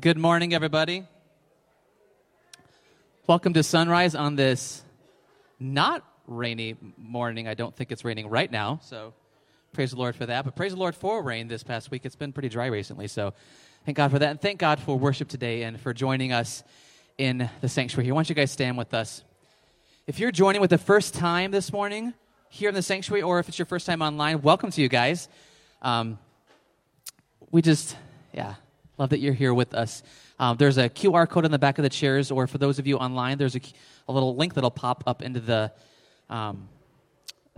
Good morning, everybody. Welcome to Sunrise on this not rainy morning. I don't think it's raining right now, so praise the Lord for that. But praise the Lord for rain this past week. It's been pretty dry recently, so thank God for that. And thank God for worship today and for joining us in the sanctuary here. Why don't you guys stand with us? If you're joining with the first time this morning here in the sanctuary, or if it's your first time online, welcome to you guys. Um, we just, yeah, love that you're here with us. Um, there's a QR code on the back of the chairs, or for those of you online, there's a, a little link that'll pop up into the um,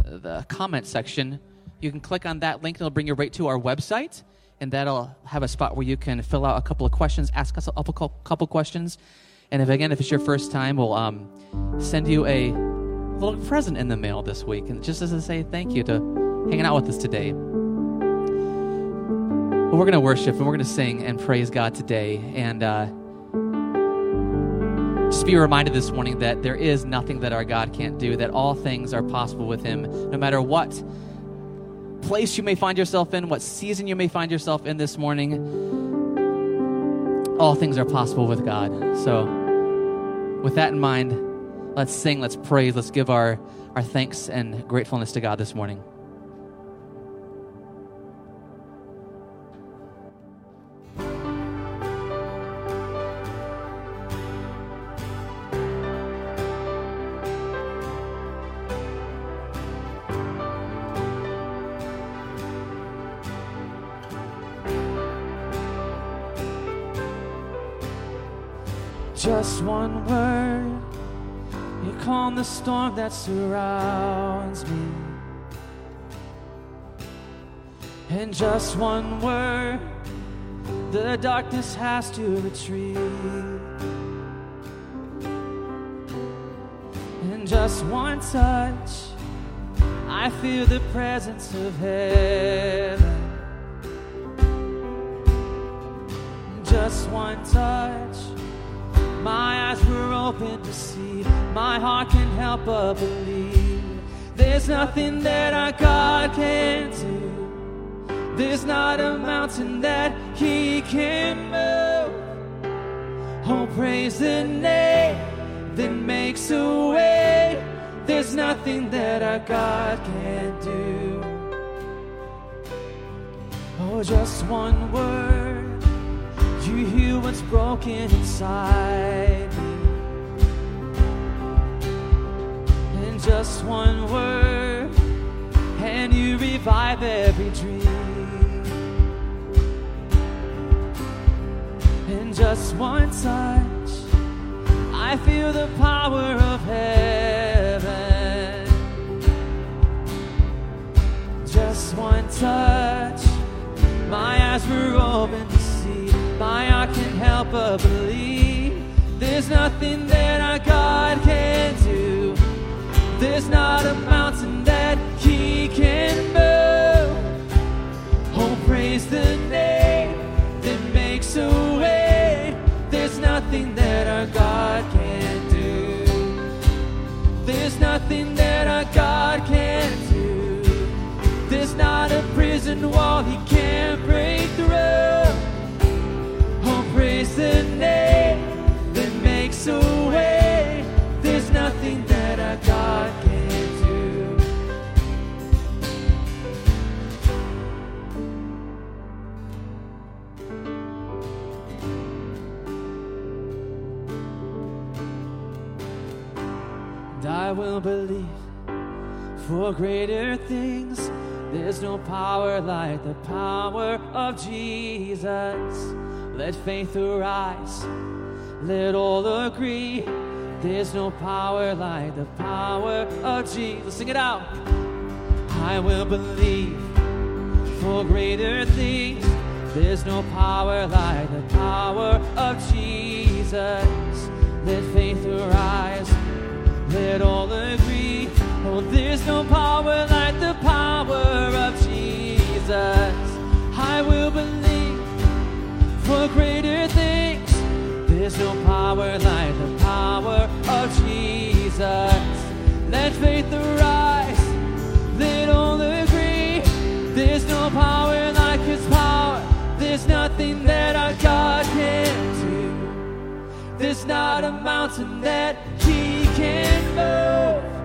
the comment section. You can click on that link, and it'll bring you right to our website, and that'll have a spot where you can fill out a couple of questions, ask us a couple questions, and if again, if it's your first time, we'll um, send you a little present in the mail this week, and just as say thank you to hanging out with us today. We're going to worship and we're going to sing and praise God today. And uh, just be reminded this morning that there is nothing that our God can't do, that all things are possible with Him, no matter what place you may find yourself in, what season you may find yourself in this morning. All things are possible with God. So, with that in mind, let's sing, let's praise, let's give our, our thanks and gratefulness to God this morning. Just one word. You calm the storm that surrounds me. And just one word, the darkness has to retreat. And just one touch, I feel the presence of heaven. Just one touch my eyes were open to see. My heart can help but believe. There's nothing that our God can't do. There's not a mountain that He can move. Oh, praise the name that makes a way. There's nothing that our God can't do. Oh, just one word you heal what's broken inside me. In just one word, and you revive every dream. In just one touch, I feel the power of heaven. Just one touch, my eyes were open my heart can help but believe there's nothing that our God can do. There's not a mountain that He can move. Oh, praise the name that makes a way. There's nothing that our God can for greater things. There's no power like the power of Jesus. Let faith arise, let all agree. There's no power like the power of Jesus. Sing it out. I will believe for greater things. There's no power like the power of Jesus. Let faith arise, let all agree. Oh, there's no power like the power of Jesus. I will believe for greater things. There's no power like the power of Jesus. Let faith arise, let all agree. There's no power like His power. There's nothing that our God can do. There's not a mountain that He can move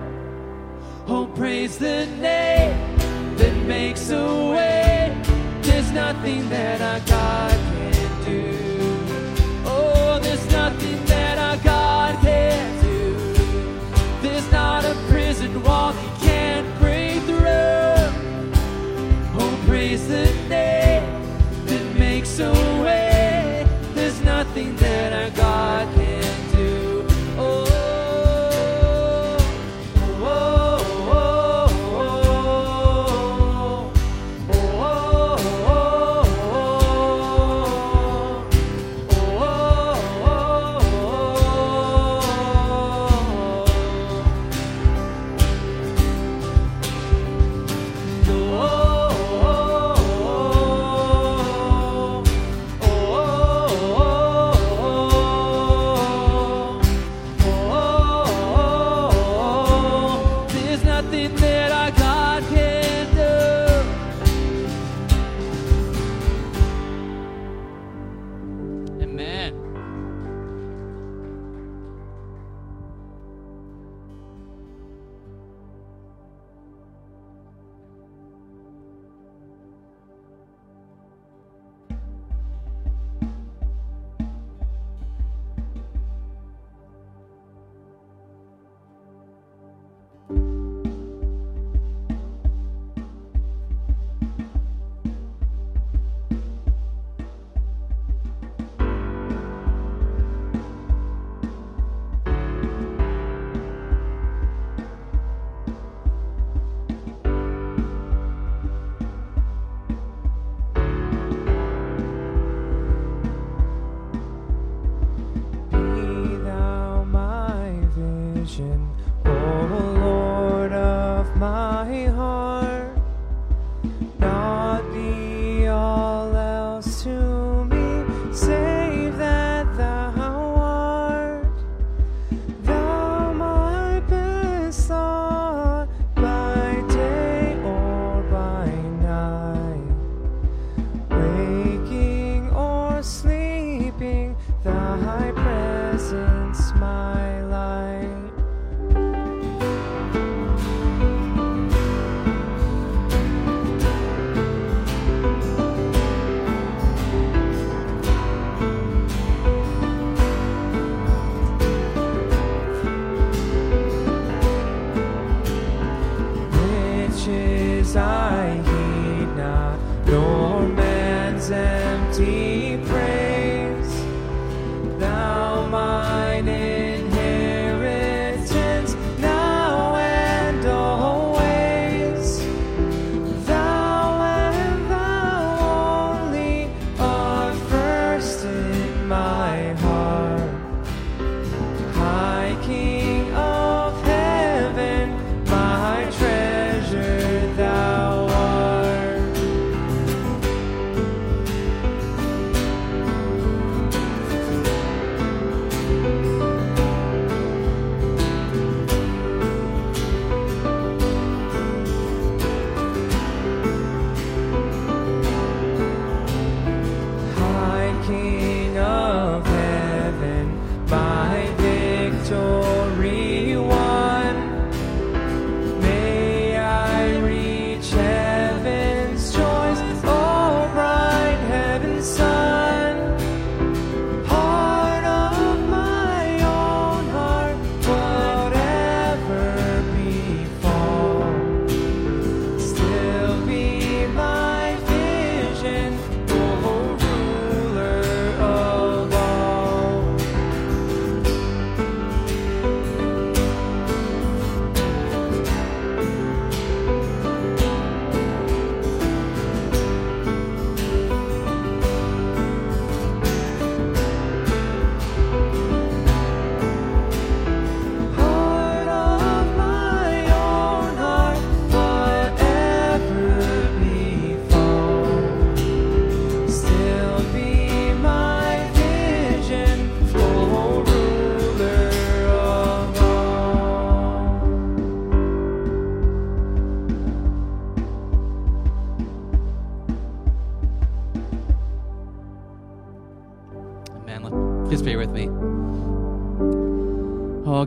praise the name that makes a way. There's nothing that our God can do. Oh, there's nothing that our God can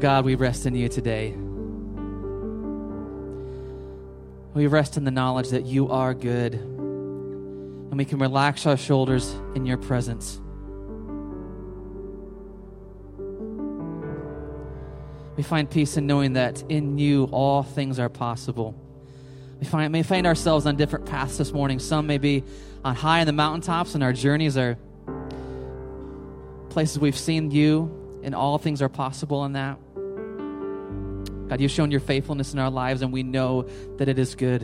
God, we rest in you today. We rest in the knowledge that you are good, and we can relax our shoulders in your presence. We find peace in knowing that in you all things are possible. We find, may find ourselves on different paths this morning. Some may be on high in the mountaintops, and our journeys are places we've seen you, and all things are possible in that. God, you've shown your faithfulness in our lives, and we know that it is good.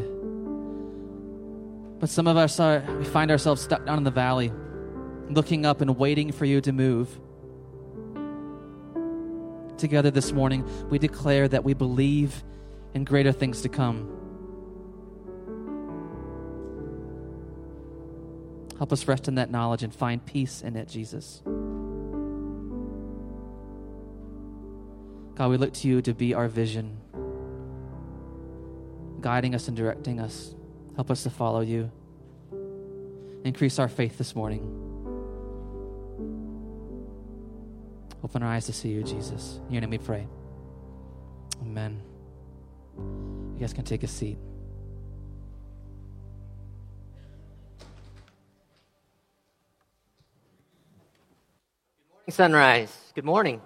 But some of us are, we find ourselves stuck down in the valley, looking up and waiting for you to move together this morning, we declare that we believe in greater things to come. Help us rest in that knowledge and find peace in it, Jesus. God, we look to you to be our vision, guiding us and directing us. Help us to follow you. Increase our faith this morning. Open our eyes to see you, Jesus. In your name we pray. Amen. You guys can take a seat. Good morning, sunrise. Good morning.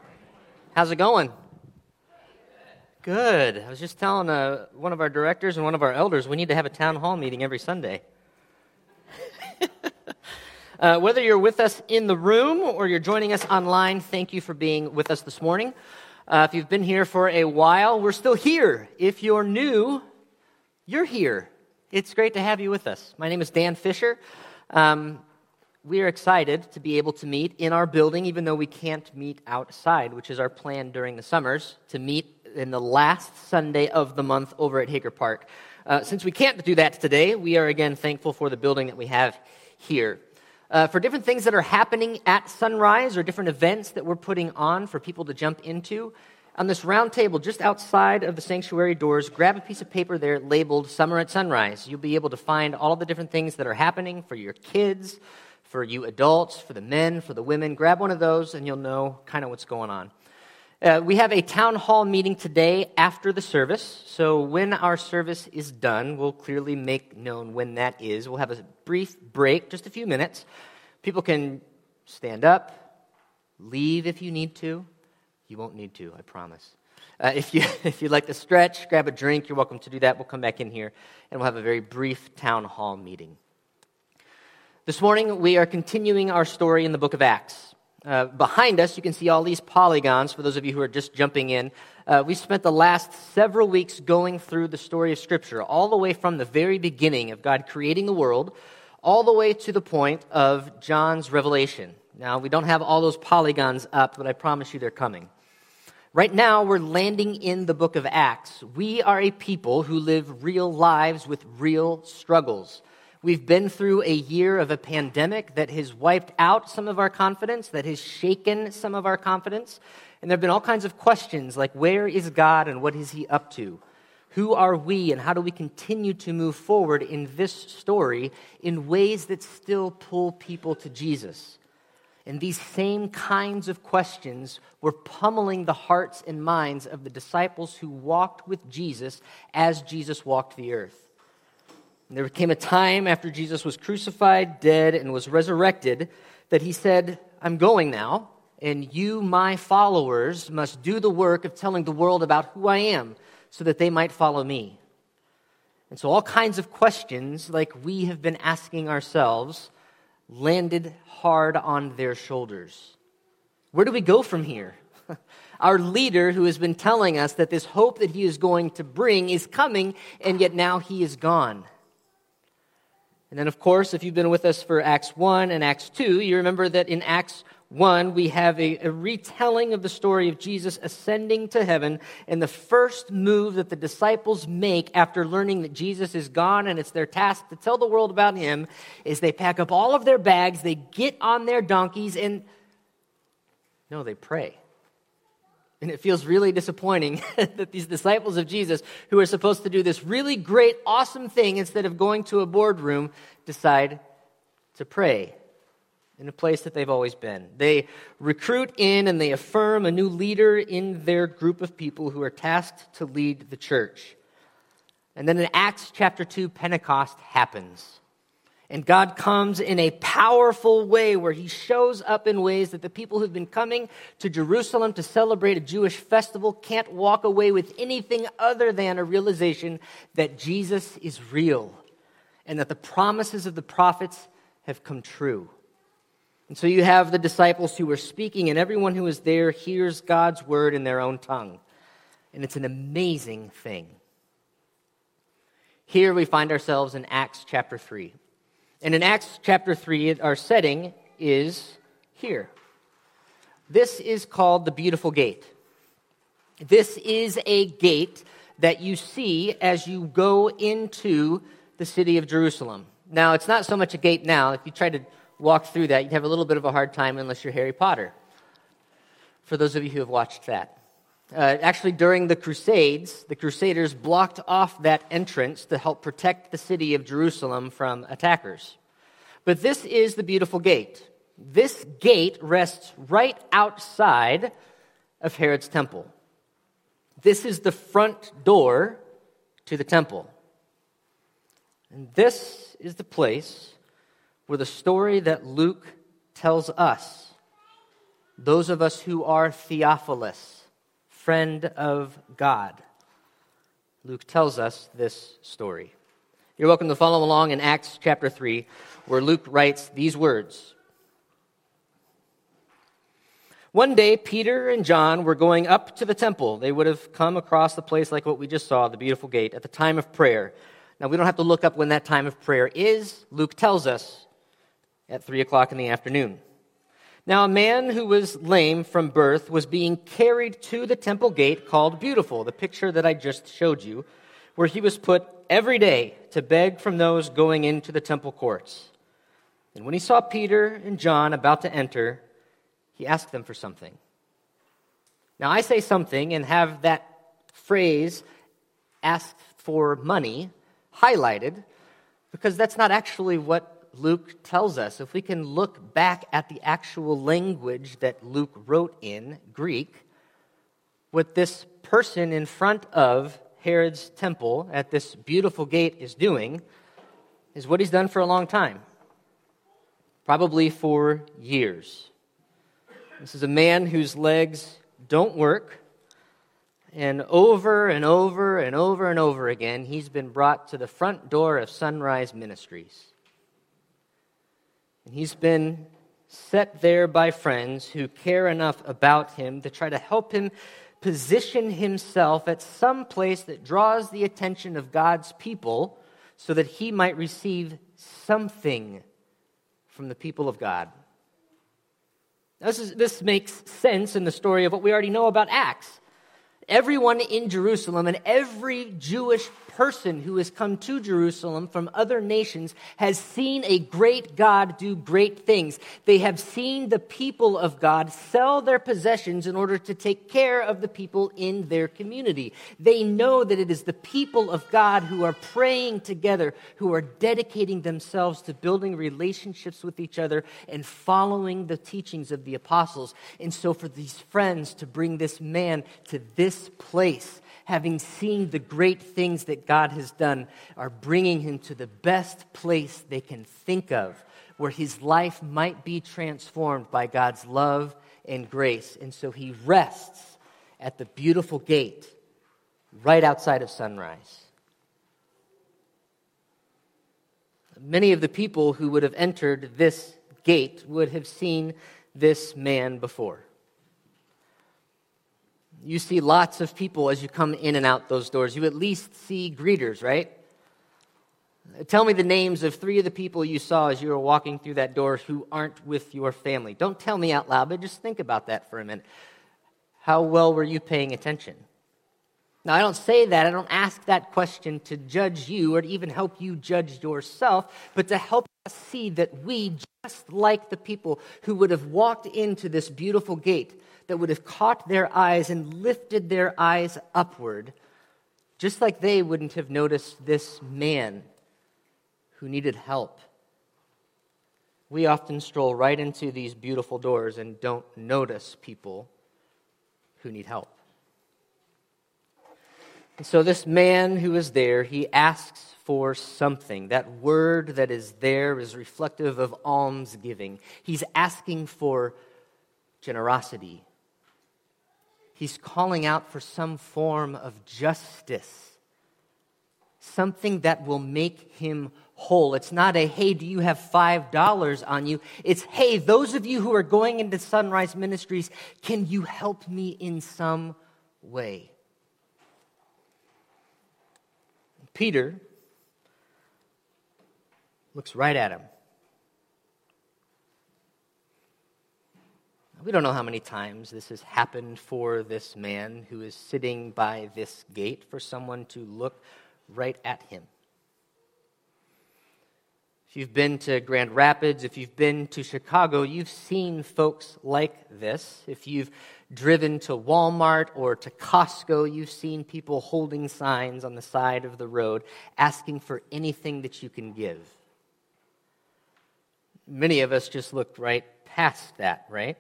How's it going? Good. I was just telling uh, one of our directors and one of our elders we need to have a town hall meeting every Sunday. Uh, whether you're with us in the room or you're joining us online, thank you for being with us this morning. Uh, if you've been here for a while, we're still here. If you're new, you're here. It's great to have you with us. My name is Dan Fisher. Um, we are excited to be able to meet in our building, even though we can't meet outside, which is our plan during the summers to meet in the last Sunday of the month over at Hager Park. Uh, since we can't do that today, we are again thankful for the building that we have here uh, for different things that are happening at sunrise or different events that we're putting on for people to jump into. On this round table just outside of the sanctuary doors, grab a piece of paper there labeled Summer at Sunrise. You'll be able to find all the different things that are happening for your kids, for you adults, for the men, for the women. Grab one of those and you'll know kind of what's going on. Uh, we have a town hall meeting today after the service. So, when our service is done, we'll clearly make known when that is. We'll have a brief break, just a few minutes. People can stand up, leave if you need to. You won't need to, I promise. Uh, if, you, if you'd like to stretch, grab a drink, you're welcome to do that. We'll come back in here and we'll have a very brief town hall meeting. This morning, we are continuing our story in the book of Acts. Uh, behind us, you can see all these polygons for those of you who are just jumping in. Uh, we spent the last several weeks going through the story of Scripture, all the way from the very beginning of God creating the world, all the way to the point of John's revelation. Now, we don't have all those polygons up, but I promise you they're coming. Right now, we're landing in the book of Acts. We are a people who live real lives with real struggles. We've been through a year of a pandemic that has wiped out some of our confidence, that has shaken some of our confidence. And there have been all kinds of questions like where is God and what is he up to? Who are we and how do we continue to move forward in this story in ways that still pull people to Jesus? And these same kinds of questions were pummeling the hearts and minds of the disciples who walked with Jesus as Jesus walked the earth. And there came a time after Jesus was crucified, dead, and was resurrected that he said, I'm going now, and you, my followers, must do the work of telling the world about who I am so that they might follow me. And so, all kinds of questions, like we have been asking ourselves, landed hard on their shoulders. Where do we go from here? Our leader, who has been telling us that this hope that he is going to bring is coming, and yet now he is gone. And then, of course, if you've been with us for Acts 1 and Acts 2, you remember that in Acts 1, we have a, a, retelling of the story of Jesus ascending to heaven. And the first move that the disciples make after learning that Jesus is gone and it's their task to tell the world about him is they pack up all of their bags, they get on their donkeys, and no, they pray. And it feels really disappointing that these disciples of Jesus, who are supposed to do this really great, awesome thing instead of going to a boardroom, decide to pray. in a place that they've always been. They recruit in and they affirm a new leader in their group of people who are tasked to lead the church. And then in Acts chapter 2, Pentecost happens. And God comes in a powerful way where he shows up in ways that the people who've been coming to Jerusalem to celebrate a Jewish festival can't walk away with anything other than a realization that Jesus is real and that the promises of the prophets have come true. And so you have the disciples who are speaking, and everyone who is there hears God's word in their own tongue. And it's an amazing thing. Here we find ourselves in Acts chapter 3. And in Acts chapter 3, our setting is here. This is called the Beautiful Gate. This is a gate that you see as you go into the city of Jerusalem. Now, it's not so much a gate now. If you try to walk through that, you'd have a little bit of a hard time unless you're Harry Potter, for those of you who have watched that. Uh, actually, during the Crusades, the Crusaders blocked off that entrance to help protect the city of Jerusalem from attackers. But this is the beautiful gate. This gate rests right outside of Herod's temple. This is the front door to the temple. And this is the place where the story that Luke tells us, those of us who are Theophilus, friend of God. Luke tells us this story. You're welcome to follow along in Acts chapter 3, where Luke writes these words. One day, Peter and John were going up to the temple. They would have come across the place like what we just saw, the beautiful gate, at the time of prayer. Now, we don't have to look up when that time of prayer is. Luke tells us at 3 o'clock in the afternoon. Now, a man who was lame from birth was being carried to the temple gate called Beautiful, the picture that I just showed you, where he was put every day to beg from those going into the temple courts. And when he saw Peter and John about to enter, he asked them for something. Now, I say something and have that phrase, ask for money, highlighted, because that's not actually what Luke tells us, if we can look back at the actual language that Luke wrote in Greek, what this person in front of Herod's temple at this beautiful gate is doing is what he's done for a long time, probably for years. This is a man whose legs don't work. And over and over and over and over again, he's been brought to the front door of Sunrise Ministries. And he's been set there by friends who care enough about him to try to help him position himself at some place that draws the attention of God's people so that he might receive something from the people of God. This, is, this makes sense in the story of what we already know about Acts. Everyone in Jerusalem and every Jewish person who has come to Jerusalem from other nations has seen a great God do great things. They have seen the people of God sell their possessions in order to take care of the people in their community. They know that it is the people of God who are praying together, who are dedicating themselves to building relationships with each other and following the teachings of the apostles. And so, for these friends to bring this man to this place, having seen the great things that God has done, are bringing him to the best place they can think of where his life might be transformed by God's love and grace. And so he rests at the beautiful gate right outside of sunrise. Many of the people who would have entered this gate would have seen this man before you see lots of people as you come in and out those doors. You at least see greeters, right? Tell me the names of three of the people you saw as you were walking through that door who aren't with your family. Don't tell me out loud, but just think about that for a minute. How well were you paying attention? Now, I don't say that, I don't ask that question to judge you or to even help you judge yourself, but to help see that we, just like the people who would have walked into this beautiful gate, that would have caught their eyes and lifted their eyes upward, just like they wouldn't have noticed this man who needed help. we often stroll right into these beautiful doors and don't notice people who need help. And so, this man who is there, he asks for something. That word that is there is reflective of almsgiving. He's asking for generosity. He's calling out for some form of justice, something that will make him whole. It's not a, hey, do you have $5 on you? It's, hey, those of you who are going into Sunrise Ministries, can you help me in some way? Peter looks right at him. We don't know how many times this has happened for this man who is sitting by this gate for someone to look right at him. If you've been to Grand Rapids, if you've been to Chicago, you've seen folks like this. If you've driven to Walmart or to Costco, you've seen people holding signs on the side of the road asking for anything that you can give. Many of us just looked right past that, right?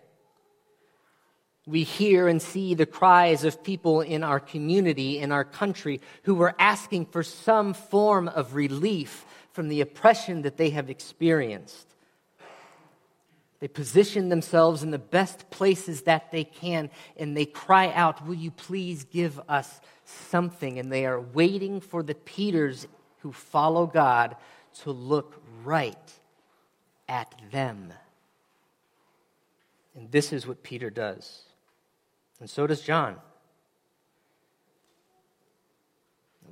We hear and see the cries of people in our community, in our country, who are asking for some form of relief from the oppression that they have experienced. They position themselves in the best places that they can and they cry out, Will you please give us something? And they are waiting for the Peters who follow God to look right at them. And this is what Peter does. And so does John.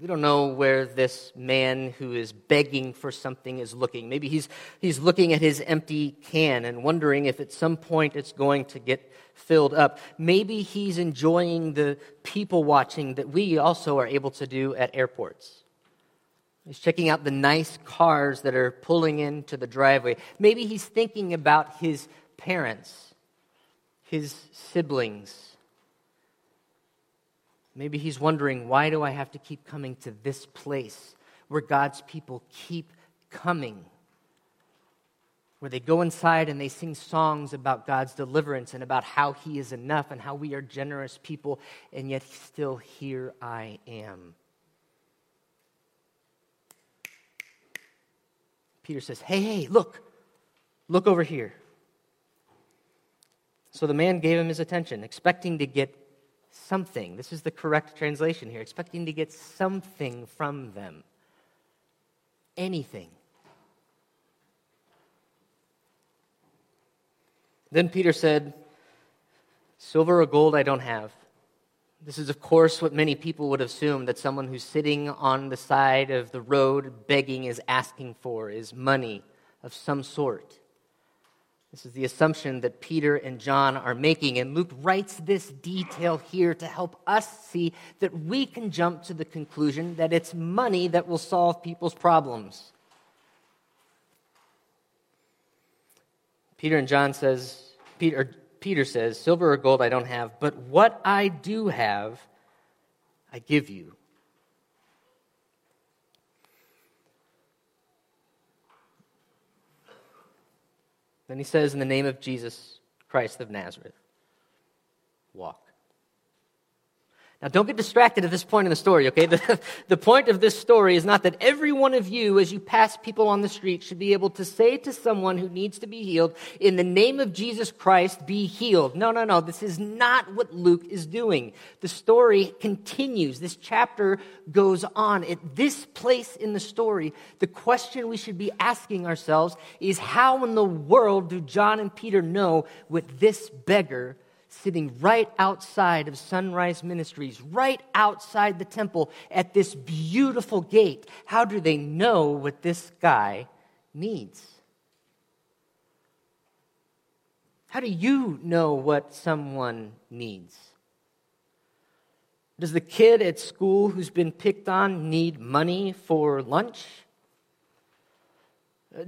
We don't know where this man who is begging for something is looking. Maybe he's, he's looking at his empty can and wondering if at some point it's going to get filled up. Maybe he's enjoying the people watching that we also are able to do at airports. He's checking out the nice cars that are pulling into the driveway. Maybe he's thinking about his parents, his siblings, Maybe he's wondering, why do I have to keep coming to this place where God's people keep coming? Where they go inside and they sing songs about God's deliverance and about how he is enough and how we are generous people, and yet still here I am. Peter says, Hey, hey, look, look over here. So the man gave him his attention, expecting to get something. This is the correct translation here, expecting to get something from them. Anything. Then Peter said, Silver or gold I don't have. This is, of course, what many people would assume that someone who's sitting on the side of the road begging is asking for is money of some sort. This is the assumption that Peter and John are making. And Luke writes this detail here to help us see that we can jump to the conclusion that it's money that will solve people's problems. Peter and John says, Peter, Peter says, Silver or gold I don't have, but what I do have, I give you. Then he says, In the name of Jesus Christ of Nazareth, walk. Now, don't get distracted at this point in the story, okay? The, the point of this story is not that every one of you, as you pass people on the street, should be able to say to someone who needs to be healed, in the name of Jesus Christ, be healed. No, no, no. This is not what Luke is doing. The story continues. This chapter goes on. At this place in the story, the question we should be asking ourselves is how in the world do John and Peter know what this beggar sitting right outside of Sunrise Ministries, right outside the temple at this beautiful gate. How do they know what this guy needs? How do you know what someone needs? Does the kid at school who's been picked on need money for lunch?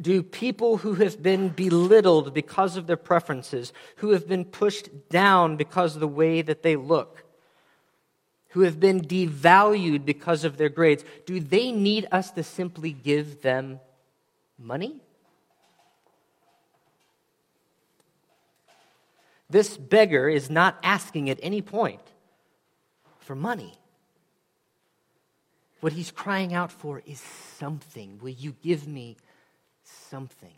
Do people who have been belittled because of their preferences, who have been pushed down because of the way that they look, who have been devalued because of their grades, do they need us to simply give them money? This beggar is not asking at any point for money. What he's crying out for is something. Will you give me something?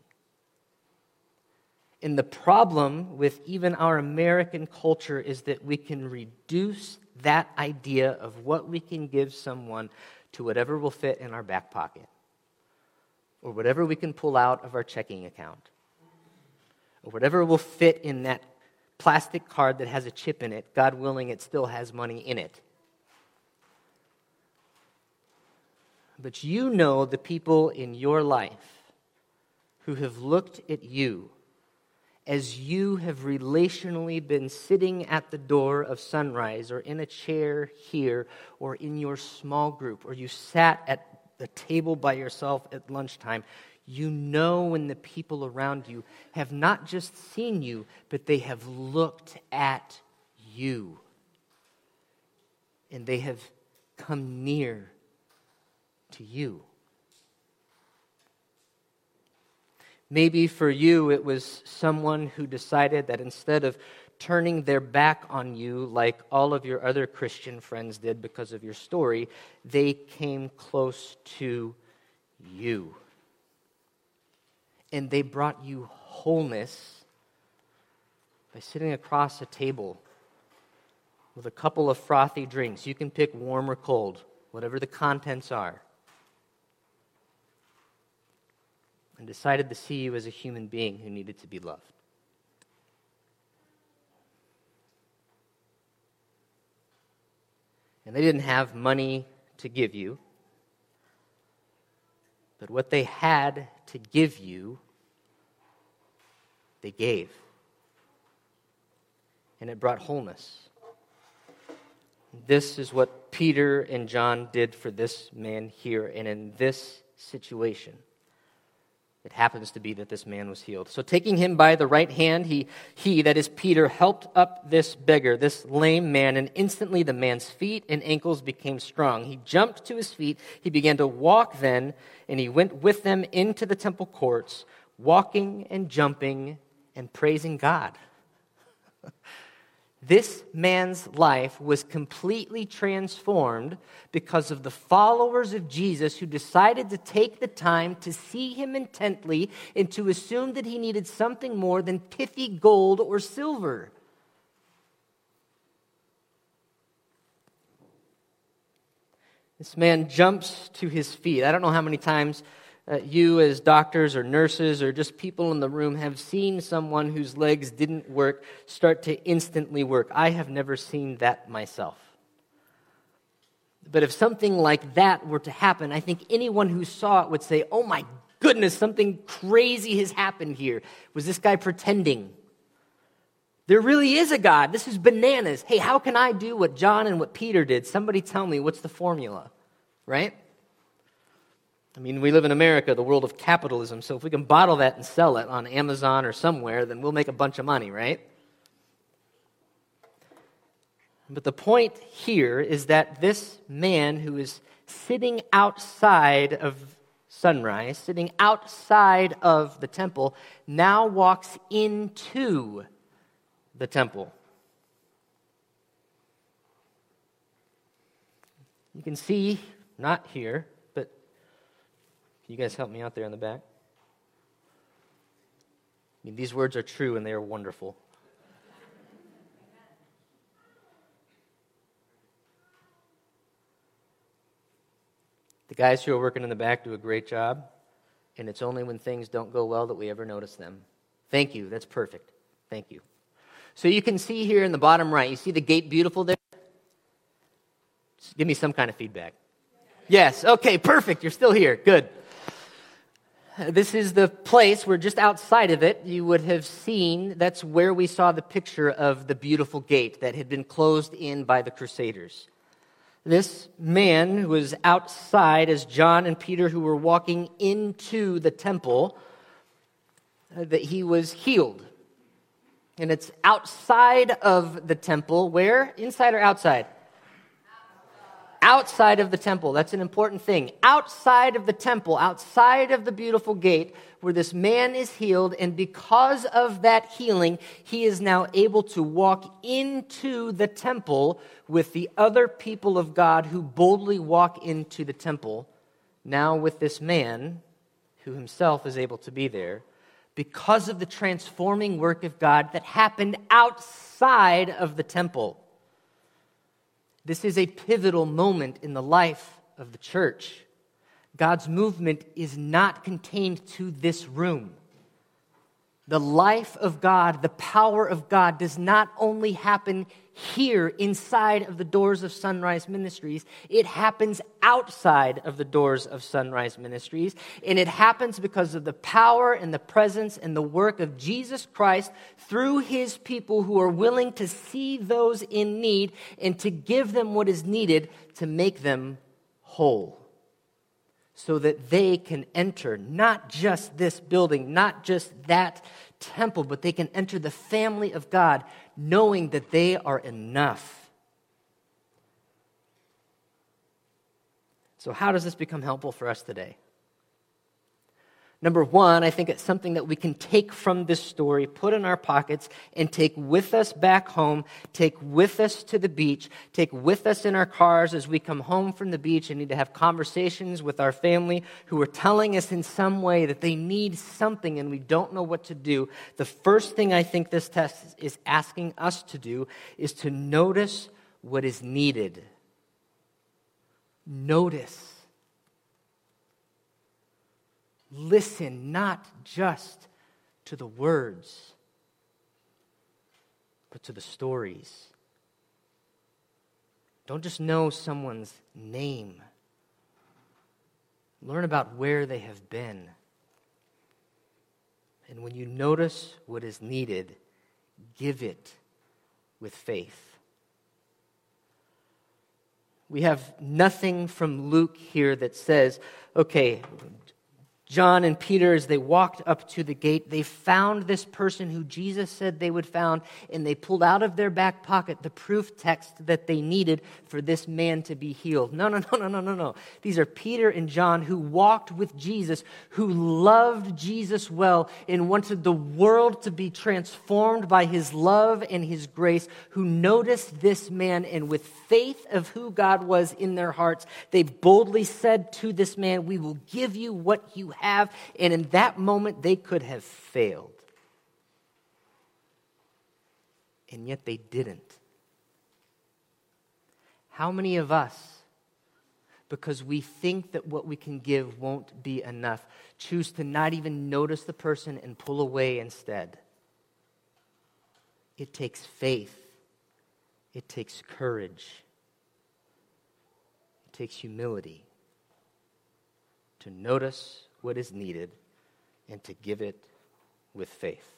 And the problem with even our American culture is that we can reduce that idea of what we can give someone to whatever will fit in our back pocket or whatever we can pull out of our checking account or whatever will fit in that plastic card that has a chip in it. God willing, it still has money in it. But you know the people in your life who have looked at you as you have relationally been sitting at the door of sunrise or in a chair here or in your small group or you sat at the table by yourself at lunchtime, you know when the people around you have not just seen you, but they have looked at you. And they have come near to you. Maybe for you, it was someone who decided that instead of turning their back on you like all of your other Christian friends did because of your story, they came close to you. And they brought you wholeness by sitting across a table with a couple of frothy drinks. You can pick warm or cold, whatever the contents are. And decided to see you as a human being who needed to be loved. And they didn't have money to give you, but what they had to give you, they gave. And it brought wholeness. This is what Peter and John did for this man here and in this situation. It happens to be that this man was healed. So, taking him by the right hand, he, he, that is Peter, helped up this beggar, this lame man, and instantly the man's feet and ankles became strong. He jumped to his feet. He began to walk then, and he went with them into the temple courts, walking and jumping and praising God. This man's life was completely transformed because of the followers of Jesus who decided to take the time to see him intently and to assume that he needed something more than pithy gold or silver. This man jumps to his feet. I don't know how many times you, as doctors or nurses or just people in the room, have seen someone whose legs didn't work start to instantly work. I have never seen that myself. But if something like that were to happen, I think anyone who saw it would say, Oh my goodness, something crazy has happened here. Was this guy pretending? There really is a God. This is bananas. Hey, how can I do what John and what Peter did? Somebody tell me what's the formula, right? I mean, we live in America, the world of capitalism, so if we can bottle that and sell it on Amazon or somewhere, then we'll make a bunch of money, right? But the point here is that this man who is sitting outside of sunrise, sitting outside of the temple, now walks into the temple. You can see, not here, can you guys help me out there in the back? I mean, these words are true and they are wonderful. The guys who are working in the back do a great job, and it's only when things don't go well that we ever notice them. Thank you. That's perfect. Thank you. So you can see here in the bottom right, you see the gate beautiful there? Just give me some kind of feedback. Yes. Okay, perfect. You're still here. Good. This is the place where just outside of it you would have seen that's where we saw the picture of the beautiful gate that had been closed in by the Crusaders. This man who was outside as John and Peter, who were walking into the temple, that he was healed. And it's outside of the temple, where? Inside or? Outside. Outside of the temple. That's an important thing. Outside of the temple, outside of the beautiful gate, where this man is healed, and because of that healing, he is now able to walk into the temple with the other people of God who boldly walk into the temple. Now, with this man who himself is able to be there, because of the transforming work of God that happened outside of the temple. This is a pivotal moment in the life of the church. God's movement is not contained to this room. The life of God, the power of God, does not only happen here inside of the doors of Sunrise Ministries, it happens outside of the doors of Sunrise Ministries. And it happens because of the power and the presence and the work of Jesus Christ through his people who are willing to see those in need and to give them what is needed to make them whole so that they can enter not just this building, not just that temple, but they can enter the family of God knowing that they are enough. So, how does this become helpful for us today? Number one, I think it's something that we can take from this story, put in our pockets, and take with us back home, take with us to the beach, take with us in our cars as we come home from the beach and need to have conversations with our family who are telling us in some way that they need something and we don't know what to do. The first thing I think this test is asking us to do is to notice what is needed. Notice Listen not just to the words, but to the stories. Don't just know someone's name. Learn about where they have been. And when you notice what is needed, give it with faith. We have nothing from Luke here that says, okay, John and Peter, as they walked up to the gate, they found this person who Jesus said they would found, and they pulled out of their back pocket the proof text that they needed for this man to be healed. No, no, no, no, no, no, no. These are Peter and John who walked with Jesus, who loved Jesus well, and wanted the world to be transformed by his love and his grace, who noticed this man, and with faith of who God was in their hearts, they boldly said to this man, We will give you what you have. And in that moment, they could have failed. And yet they didn't. How many of us, because we think that what we can give won't be enough, choose to not even notice the person and pull away instead? It takes faith, it takes courage, it takes humility to notice what is needed and to give it with faith.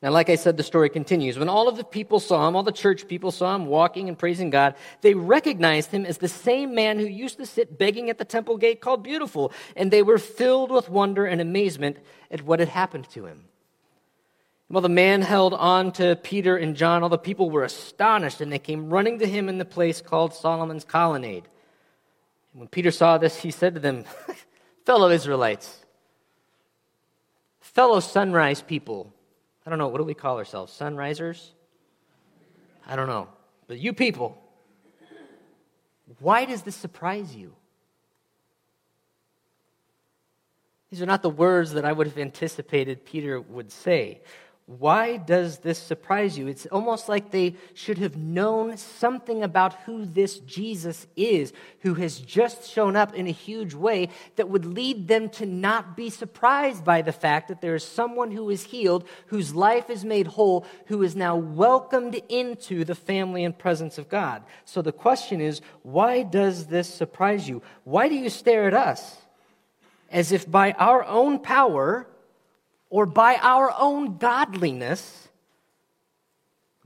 Now, like I said, the story continues. When all of the people saw him, all the church people saw him walking and praising God, they recognized him as the same man who used to sit begging at the temple gate called Beautiful, and they were filled with wonder and amazement at what had happened to him. While the man held on to Peter and John, all the people were astonished, and they came running to him in the place called Solomon's Colonnade. And when Peter saw this, he said to them, fellow Israelites, fellow sunrise people. I don't know, what do we call ourselves? Sunrisers? I don't know. But you people, why does this surprise you? These are not the words that I would have anticipated Peter would say. Why does this surprise you? It's almost like they should have known something about who this Jesus is, who has just shown up in a huge way that would lead them to not be surprised by the fact that there is someone who is healed, whose life is made whole, who is now welcomed into the family and presence of God. So the question is, why does this surprise you? Why do you stare at us as if by our own power, or by our own godliness,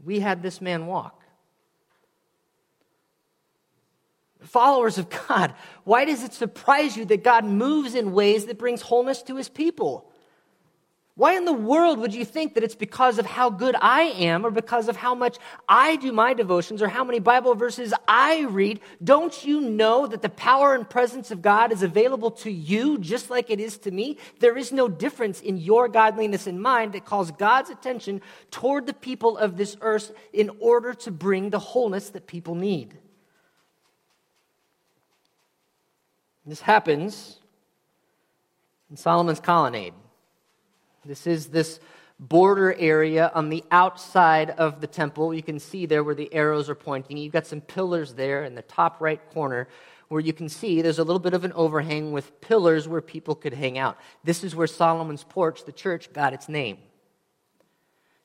we had this man walk. Followers of God, why does it surprise you that God moves in ways that brings wholeness to his people? Why in the world would you think that it's because of how good I am or because of how much I do my devotions or how many Bible verses I read? Don't you know that the power and presence of God is available to you just like it is to me? There is no difference in your godliness and mine that calls God's attention toward the people of this earth in order to bring the wholeness that people need. This happens in Solomon's colonnade. This is this border area on the outside of the temple. You can see there where the arrows are pointing. You've got some pillars there in the top right corner where you can see there's a little bit of an overhang with pillars where people could hang out. This is where Solomon's porch, the church, got its name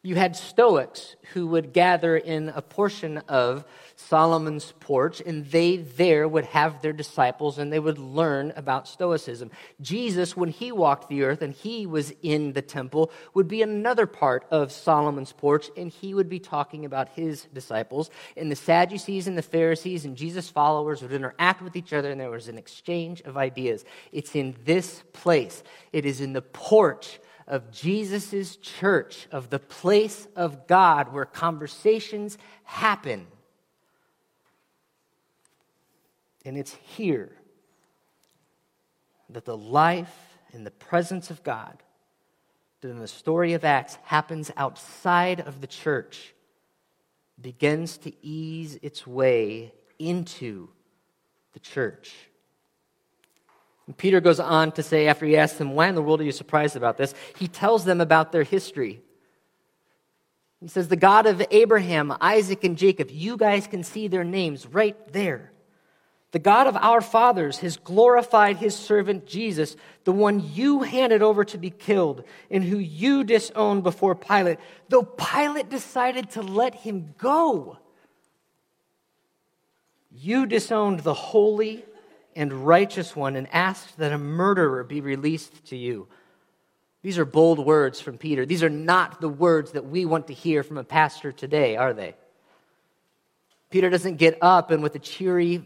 you had Stoics who would gather in a portion of Solomon's porch, and they there would have their disciples and they would learn about Stoicism. Jesus, when he walked the earth and he was in the temple, would be another part of Solomon's porch, and he would be talking about his disciples. And the Sadducees and the Pharisees and Jesus' followers would interact with each other, and there was an exchange of ideas. It's in this place, it is in the porch of Jesus' church, of the place of God where conversations happen. And it's here that the life and the presence of God that in the story of Acts happens outside of the church begins to ease its way into the church. And Peter goes on to say, after he asks them, Why in the world are you surprised about this? He tells them about their history. He says, The God of Abraham, Isaac, and Jacob, you guys can see their names right there. The God of our fathers has glorified his servant Jesus, the one you handed over to be killed and who you disowned before Pilate, though Pilate decided to let him go. You disowned the holy and righteous one and asked that a murderer be released to you. These are bold words from Peter. These are not the words that we want to hear from a pastor today, are they? Peter doesn't get up and with a cheery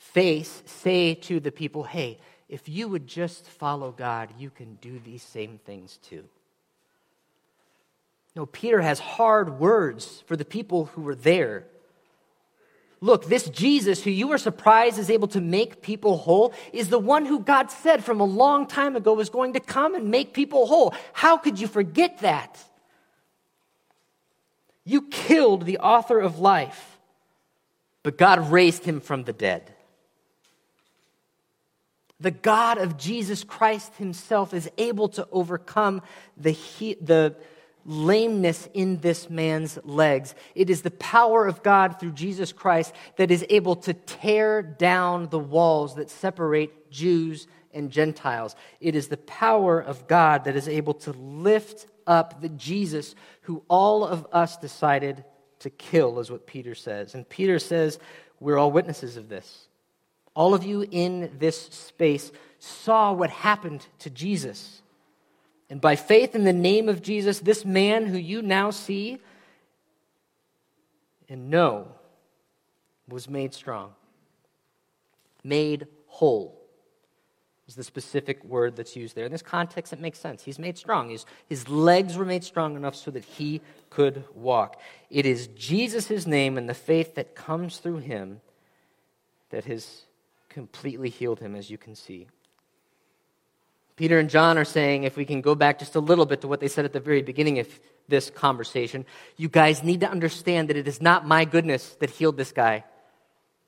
face say to the people, hey, if you would just follow God, you can do these same things too. No, Peter has hard words for the people who were there. Look, this Jesus, who you are surprised is able to make people whole, is the one who God said from a long time ago was going to come and make people whole. How could you forget that? You killed the author of life, but God raised him from the dead. The God of Jesus Christ himself is able to overcome the, the, lameness in this man's legs. It is the power of God through Jesus Christ that is able to tear down the walls that separate Jews and Gentiles. It is the power of God that is able to lift up the Jesus who all of us decided to kill, is what Peter says. And Peter says, We're all witnesses of this. All of you in this space saw what happened to Jesus. And by faith in the name of Jesus, this man who you now see and know was made strong, made whole is the specific word that's used there. In this context, it makes sense. He's made strong. His, legs were made strong enough so that he could walk. It is Jesus' name and the faith that comes through him that has completely healed him, as you can see. Peter and John are saying, if we can go back just a little bit to what they said at the very beginning of this conversation, you guys need to understand that it is not my goodness that healed this guy.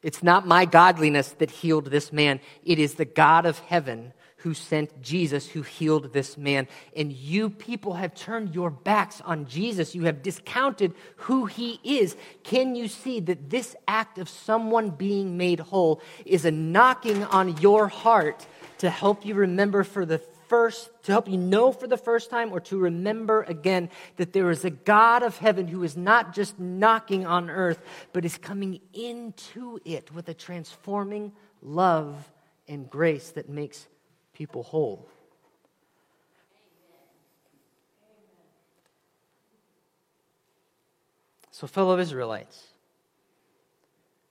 It's not my godliness that healed this man. It is the God of heaven who sent Jesus who healed this man. And you people have turned your backs on Jesus. You have discounted who he is. Can you see that this act of someone being made whole is a knocking on your heart to help you remember for the first, to help you know for the first time, or to remember again that there is a God of heaven who is not just knocking on earth, but is coming into it with a transforming love and grace that makes people whole. So, fellow Israelites,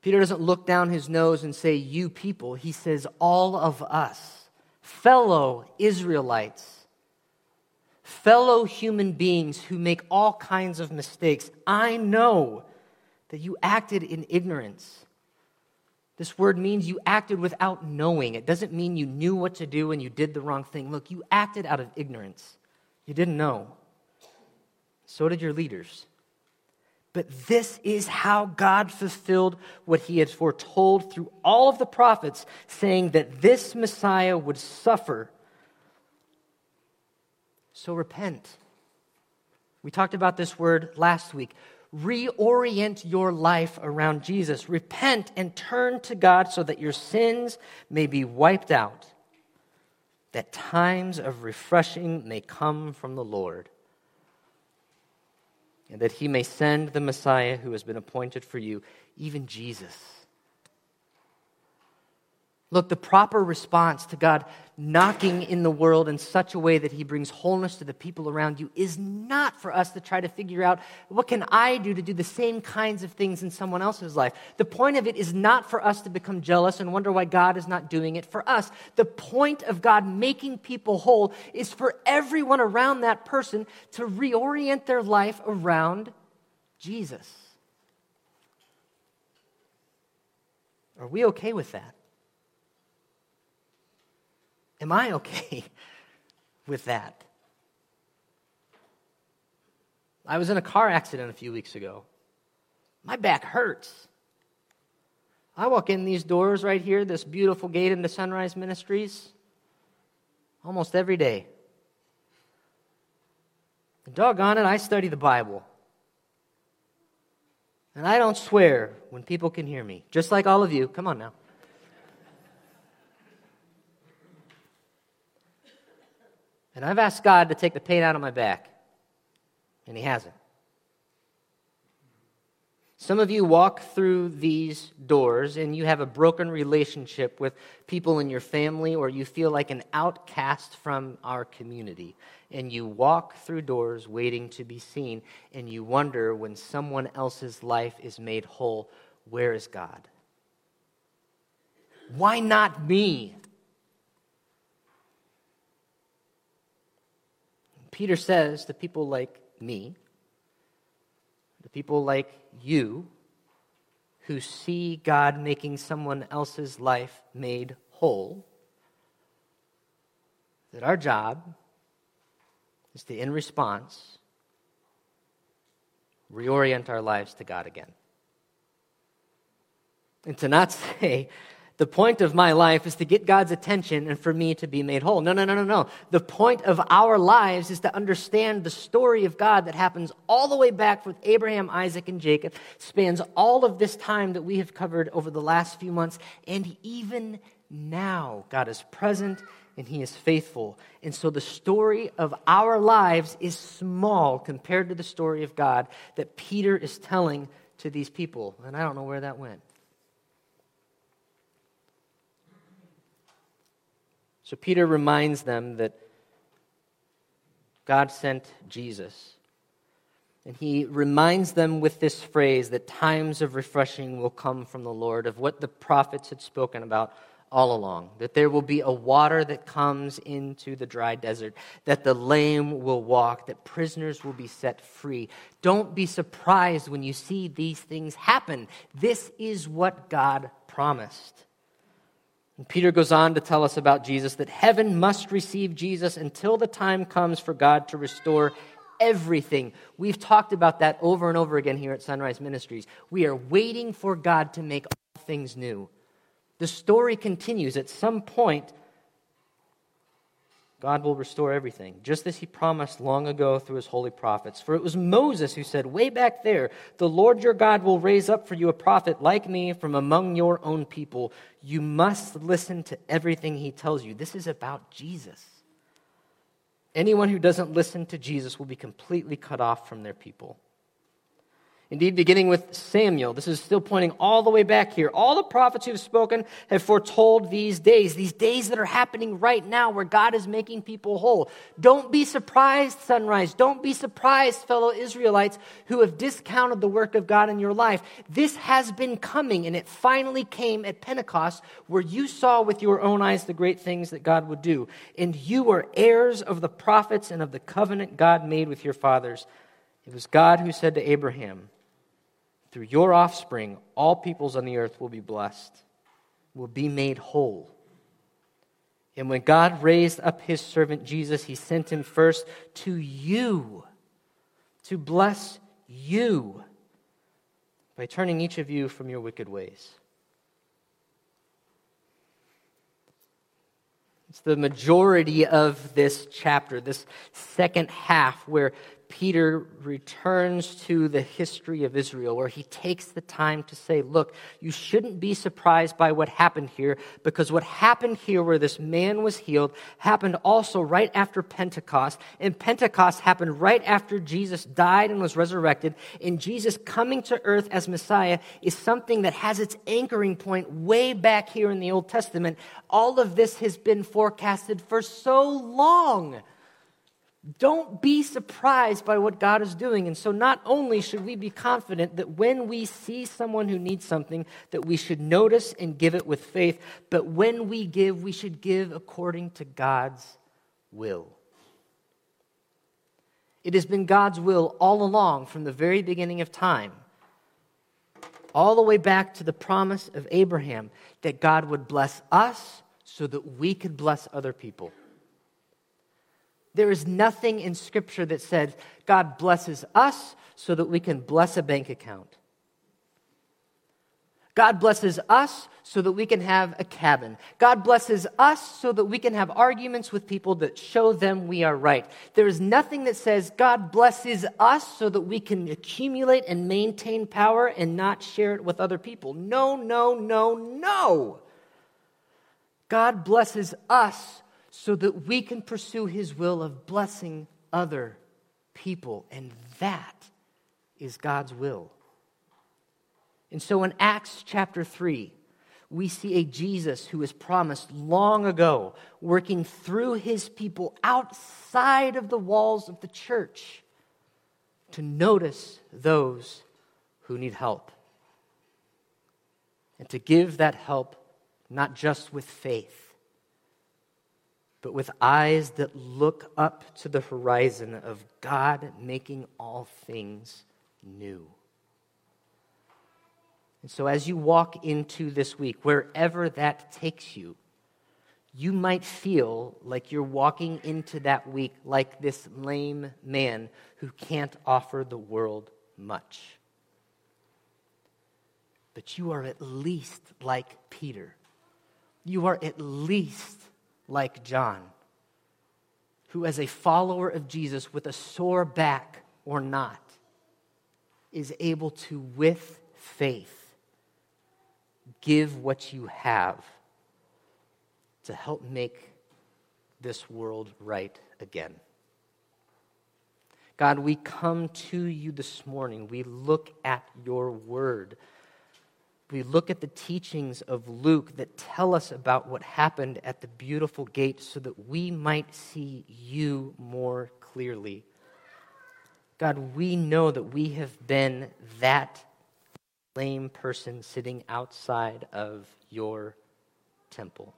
Peter doesn't look down his nose and say, You people. He says, All of us fellow Israelites, fellow human beings who make all kinds of mistakes. I know that you acted in ignorance. This word means you acted without knowing. It doesn't mean you knew what to do and you did the wrong thing. Look, you acted out of ignorance. You didn't know. So did your leaders. But this is how God fulfilled what he had foretold through all of the prophets, saying that this Messiah would suffer. So repent. We talked about this word last week. Reorient your life around Jesus. Repent and turn to God so that your sins may be wiped out, that times of refreshing may come from the Lord and that he may send the Messiah who has been appointed for you, even Jesus. Look, the proper response to God knocking in the world in such a way that he brings wholeness to the people around you is not for us to try to figure out what can I do to do the same kinds of things in someone else's life. The point of it is not for us to become jealous and wonder why God is not doing it for us. The point of God making people whole is for everyone around that person to reorient their life around Jesus. Are we okay with that? Am I okay with that? I was in a car accident a few weeks ago. My back hurts. I walk in these doors right here, this beautiful gate into Sunrise Ministries, almost every day. And doggone it, I study the Bible. And I don't swear when people can hear me, just like all of you. Come on now. And I've asked God to take the pain out of my back, and He hasn't. Some of you walk through these doors and you have a broken relationship with people in your family, or you feel like an outcast from our community. And you walk through doors waiting to be seen, and you wonder when someone else's life is made whole, where is God? Why not me? Peter says to people like me, to people like you, who see God making someone else's life made whole, that our job is to, in response, reorient our lives to God again. And to not say, the point of my life is to get God's attention and for me to be made whole. No, no, no, no, no. The point of our lives is to understand the story of God that happens all the way back with Abraham, Isaac, and Jacob, spans all of this time that we have covered over the last few months, and even now, God is present and He is faithful. And so the story of our lives is small compared to the story of God that Peter is telling to these people. And I don't know where that went. So Peter reminds them that God sent Jesus. And he reminds them with this phrase that times of refreshing will come from the Lord, of what the prophets had spoken about all along. That there will be a water that comes into the dry desert, that the lame will walk, that prisoners will be set free. Don't be surprised when you see these things happen. This is what God promised. And Peter goes on to tell us about Jesus that heaven must receive Jesus until the time comes for God to restore everything. We've talked about that over and over again here at Sunrise Ministries. We are waiting for God to make all things new. The story continues. At some point, God will restore everything, just as he promised long ago through his holy prophets. For it was Moses who said, way back there, the Lord your God will raise up for you a prophet like me from among your own people. You must listen to everything he tells you. This is about Jesus. Anyone who doesn't listen to Jesus will be completely cut off from their people. Indeed, beginning with Samuel, this is still pointing all the way back here. All the prophets who have spoken have foretold these days, these days that are happening right now where God is making people whole. Don't be surprised, sunrise. Don't be surprised, fellow Israelites who have discounted the work of God in your life. This has been coming, and it finally came at Pentecost where you saw with your own eyes the great things that God would do. And you are heirs of the prophets and of the covenant God made with your fathers. It was God who said to Abraham, through your offspring, all peoples on the earth will be blessed, will be made whole. And when God raised up his servant Jesus, he sent him first to you, to bless you, by turning each of you from your wicked ways. It's the majority of this chapter, this second half, where Peter returns to the history of Israel, where he takes the time to say, Look, you shouldn't be surprised by what happened here, because what happened here, where this man was healed, happened also right after Pentecost. And Pentecost happened right after Jesus died and was resurrected. And Jesus coming to earth as Messiah is something that has its anchoring point way back here in the Old Testament. All of this has been forecasted for so long. Don't be surprised by what God is doing. And so not only should we be confident that when we see someone who needs something that we should notice and give it with faith, but when we give, we should give according to God's will. It has been God's will all along from the very beginning of time, all the way back to the promise of Abraham that God would bless us so that we could bless other people. There is nothing in Scripture that says God blesses us so that we can bless a bank account. God blesses us so that we can have a cabin. God blesses us so that we can have arguments with people that show them we are right. There is nothing that says God blesses us so that we can accumulate and maintain power and not share it with other people. No, no, no, no. God blesses us so that we can pursue his will of blessing other people. And that is God's will. And so in Acts chapter 3, we see a Jesus who was promised long ago, working through his people outside of the walls of the church to notice those who need help and to give that help not just with faith but with eyes that look up to the horizon of God making all things new. And so, as you walk into this week, wherever that takes you, you might feel like you're walking into that week like this lame man who can't offer the world much. But you are at least like Peter. You are at least like John, who, as a follower of Jesus with a sore back or not, is able to, with faith, give what you have to help make this world right again. God, we come to you this morning. We look at your word we look at the teachings of Luke that tell us about what happened at the beautiful gate so that we might see you more clearly. God, we know that we have been that lame person sitting outside of your temple,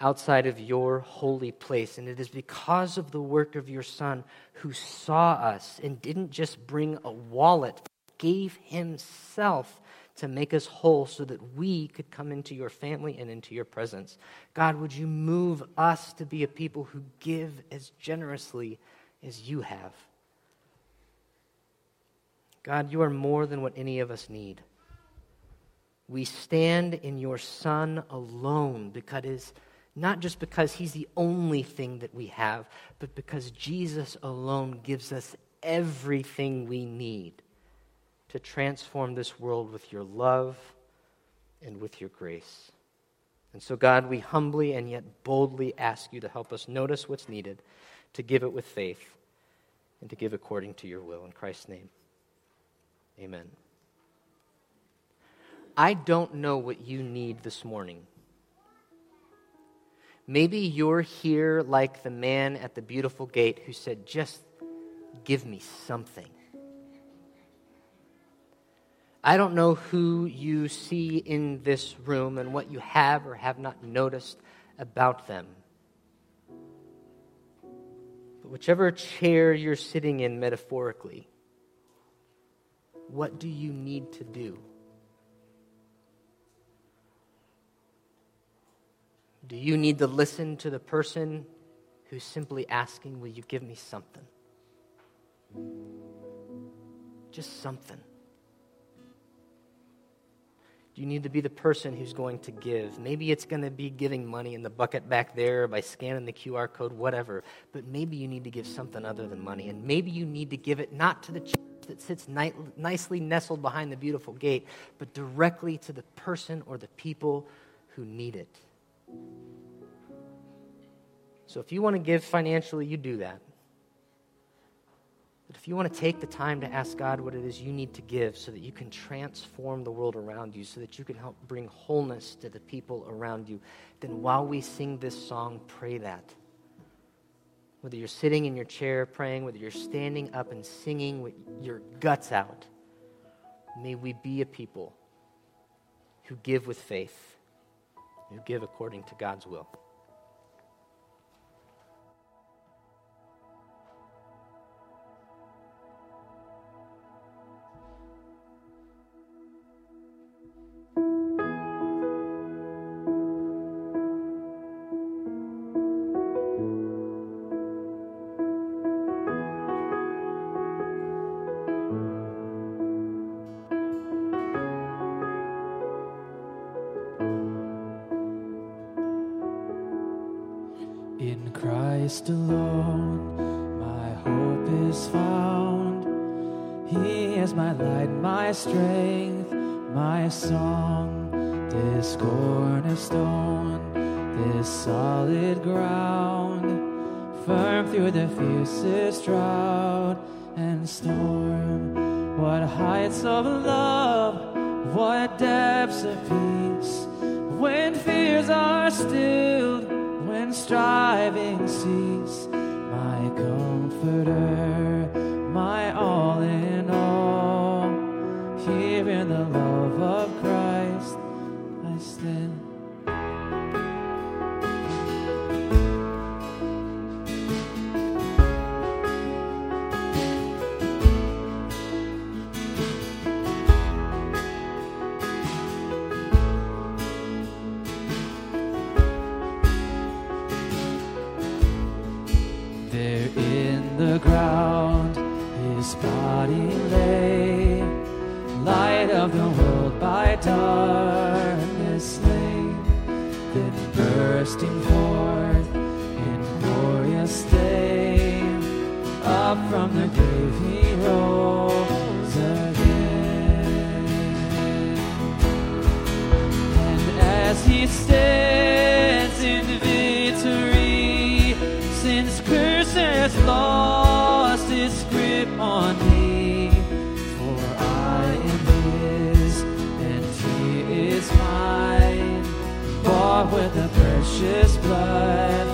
outside of your holy place. And it is because of the work of your Son who saw us and didn't just bring a wallet, gave himself to make us whole so that we could come into your family and into your presence. God, would you move us to be a people who give as generously as you have? God, you are more than what any of us need. We stand in your Son alone because not just because he's the only thing that we have, but because Jesus alone gives us everything we need to transform this world with your love and with your grace. And so, God, we humbly and yet boldly ask you to help us notice what's needed, to give it with faith, and to give according to your will. In Christ's name, Amen. I don't know what you need this morning. Maybe you're here like the man at the beautiful gate who said, Just give me something. I don't know who you see in this room and what you have or have not noticed about them. But whichever chair you're sitting in metaphorically, what do you need to do? Do you need to listen to the person who's simply asking, Will you give me something? Just something. Do you need to be the person who's going to give? Maybe it's going to be giving money in the bucket back there by scanning the QR code, whatever. But maybe you need to give something other than money. And maybe you need to give it not to the church that sits ni- nicely nestled behind the beautiful gate, but directly to the person or the people who need it. So if you want to give financially, you do that. But if you want to take the time to ask God what it is you need to give so that you can transform the world around you, so that you can help bring wholeness to the people around you, then while we sing this song, pray that. Whether you're sitting in your chair praying, whether you're standing up and singing with your guts out, may we be a people who give with faith, who give according to God's will. This cornerstone, this solid ground, firm through the fiercest drought and storm. What heights of love, what depths of peace, when fears are stilled when striving cease, my comforter, with the precious blood.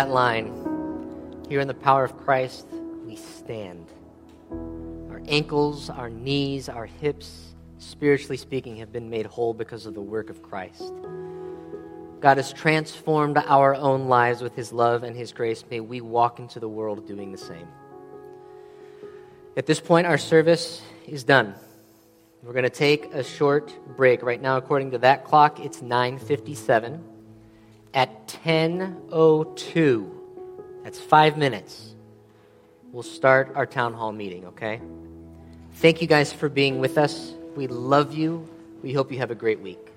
that line. Here in the power of Christ, we stand. Our ankles, our knees, our hips, spiritually speaking, have been made whole because of the work of Christ. God has transformed our own lives with His love and His grace. May we walk into the world doing the same. At this point, our service is done. We're going to take a short break. Right now, according to that clock, it's 957. At 10.02, that's five minutes, we'll start our town hall meeting, okay? Thank you guys for being with us. We love you. We hope you have a great week.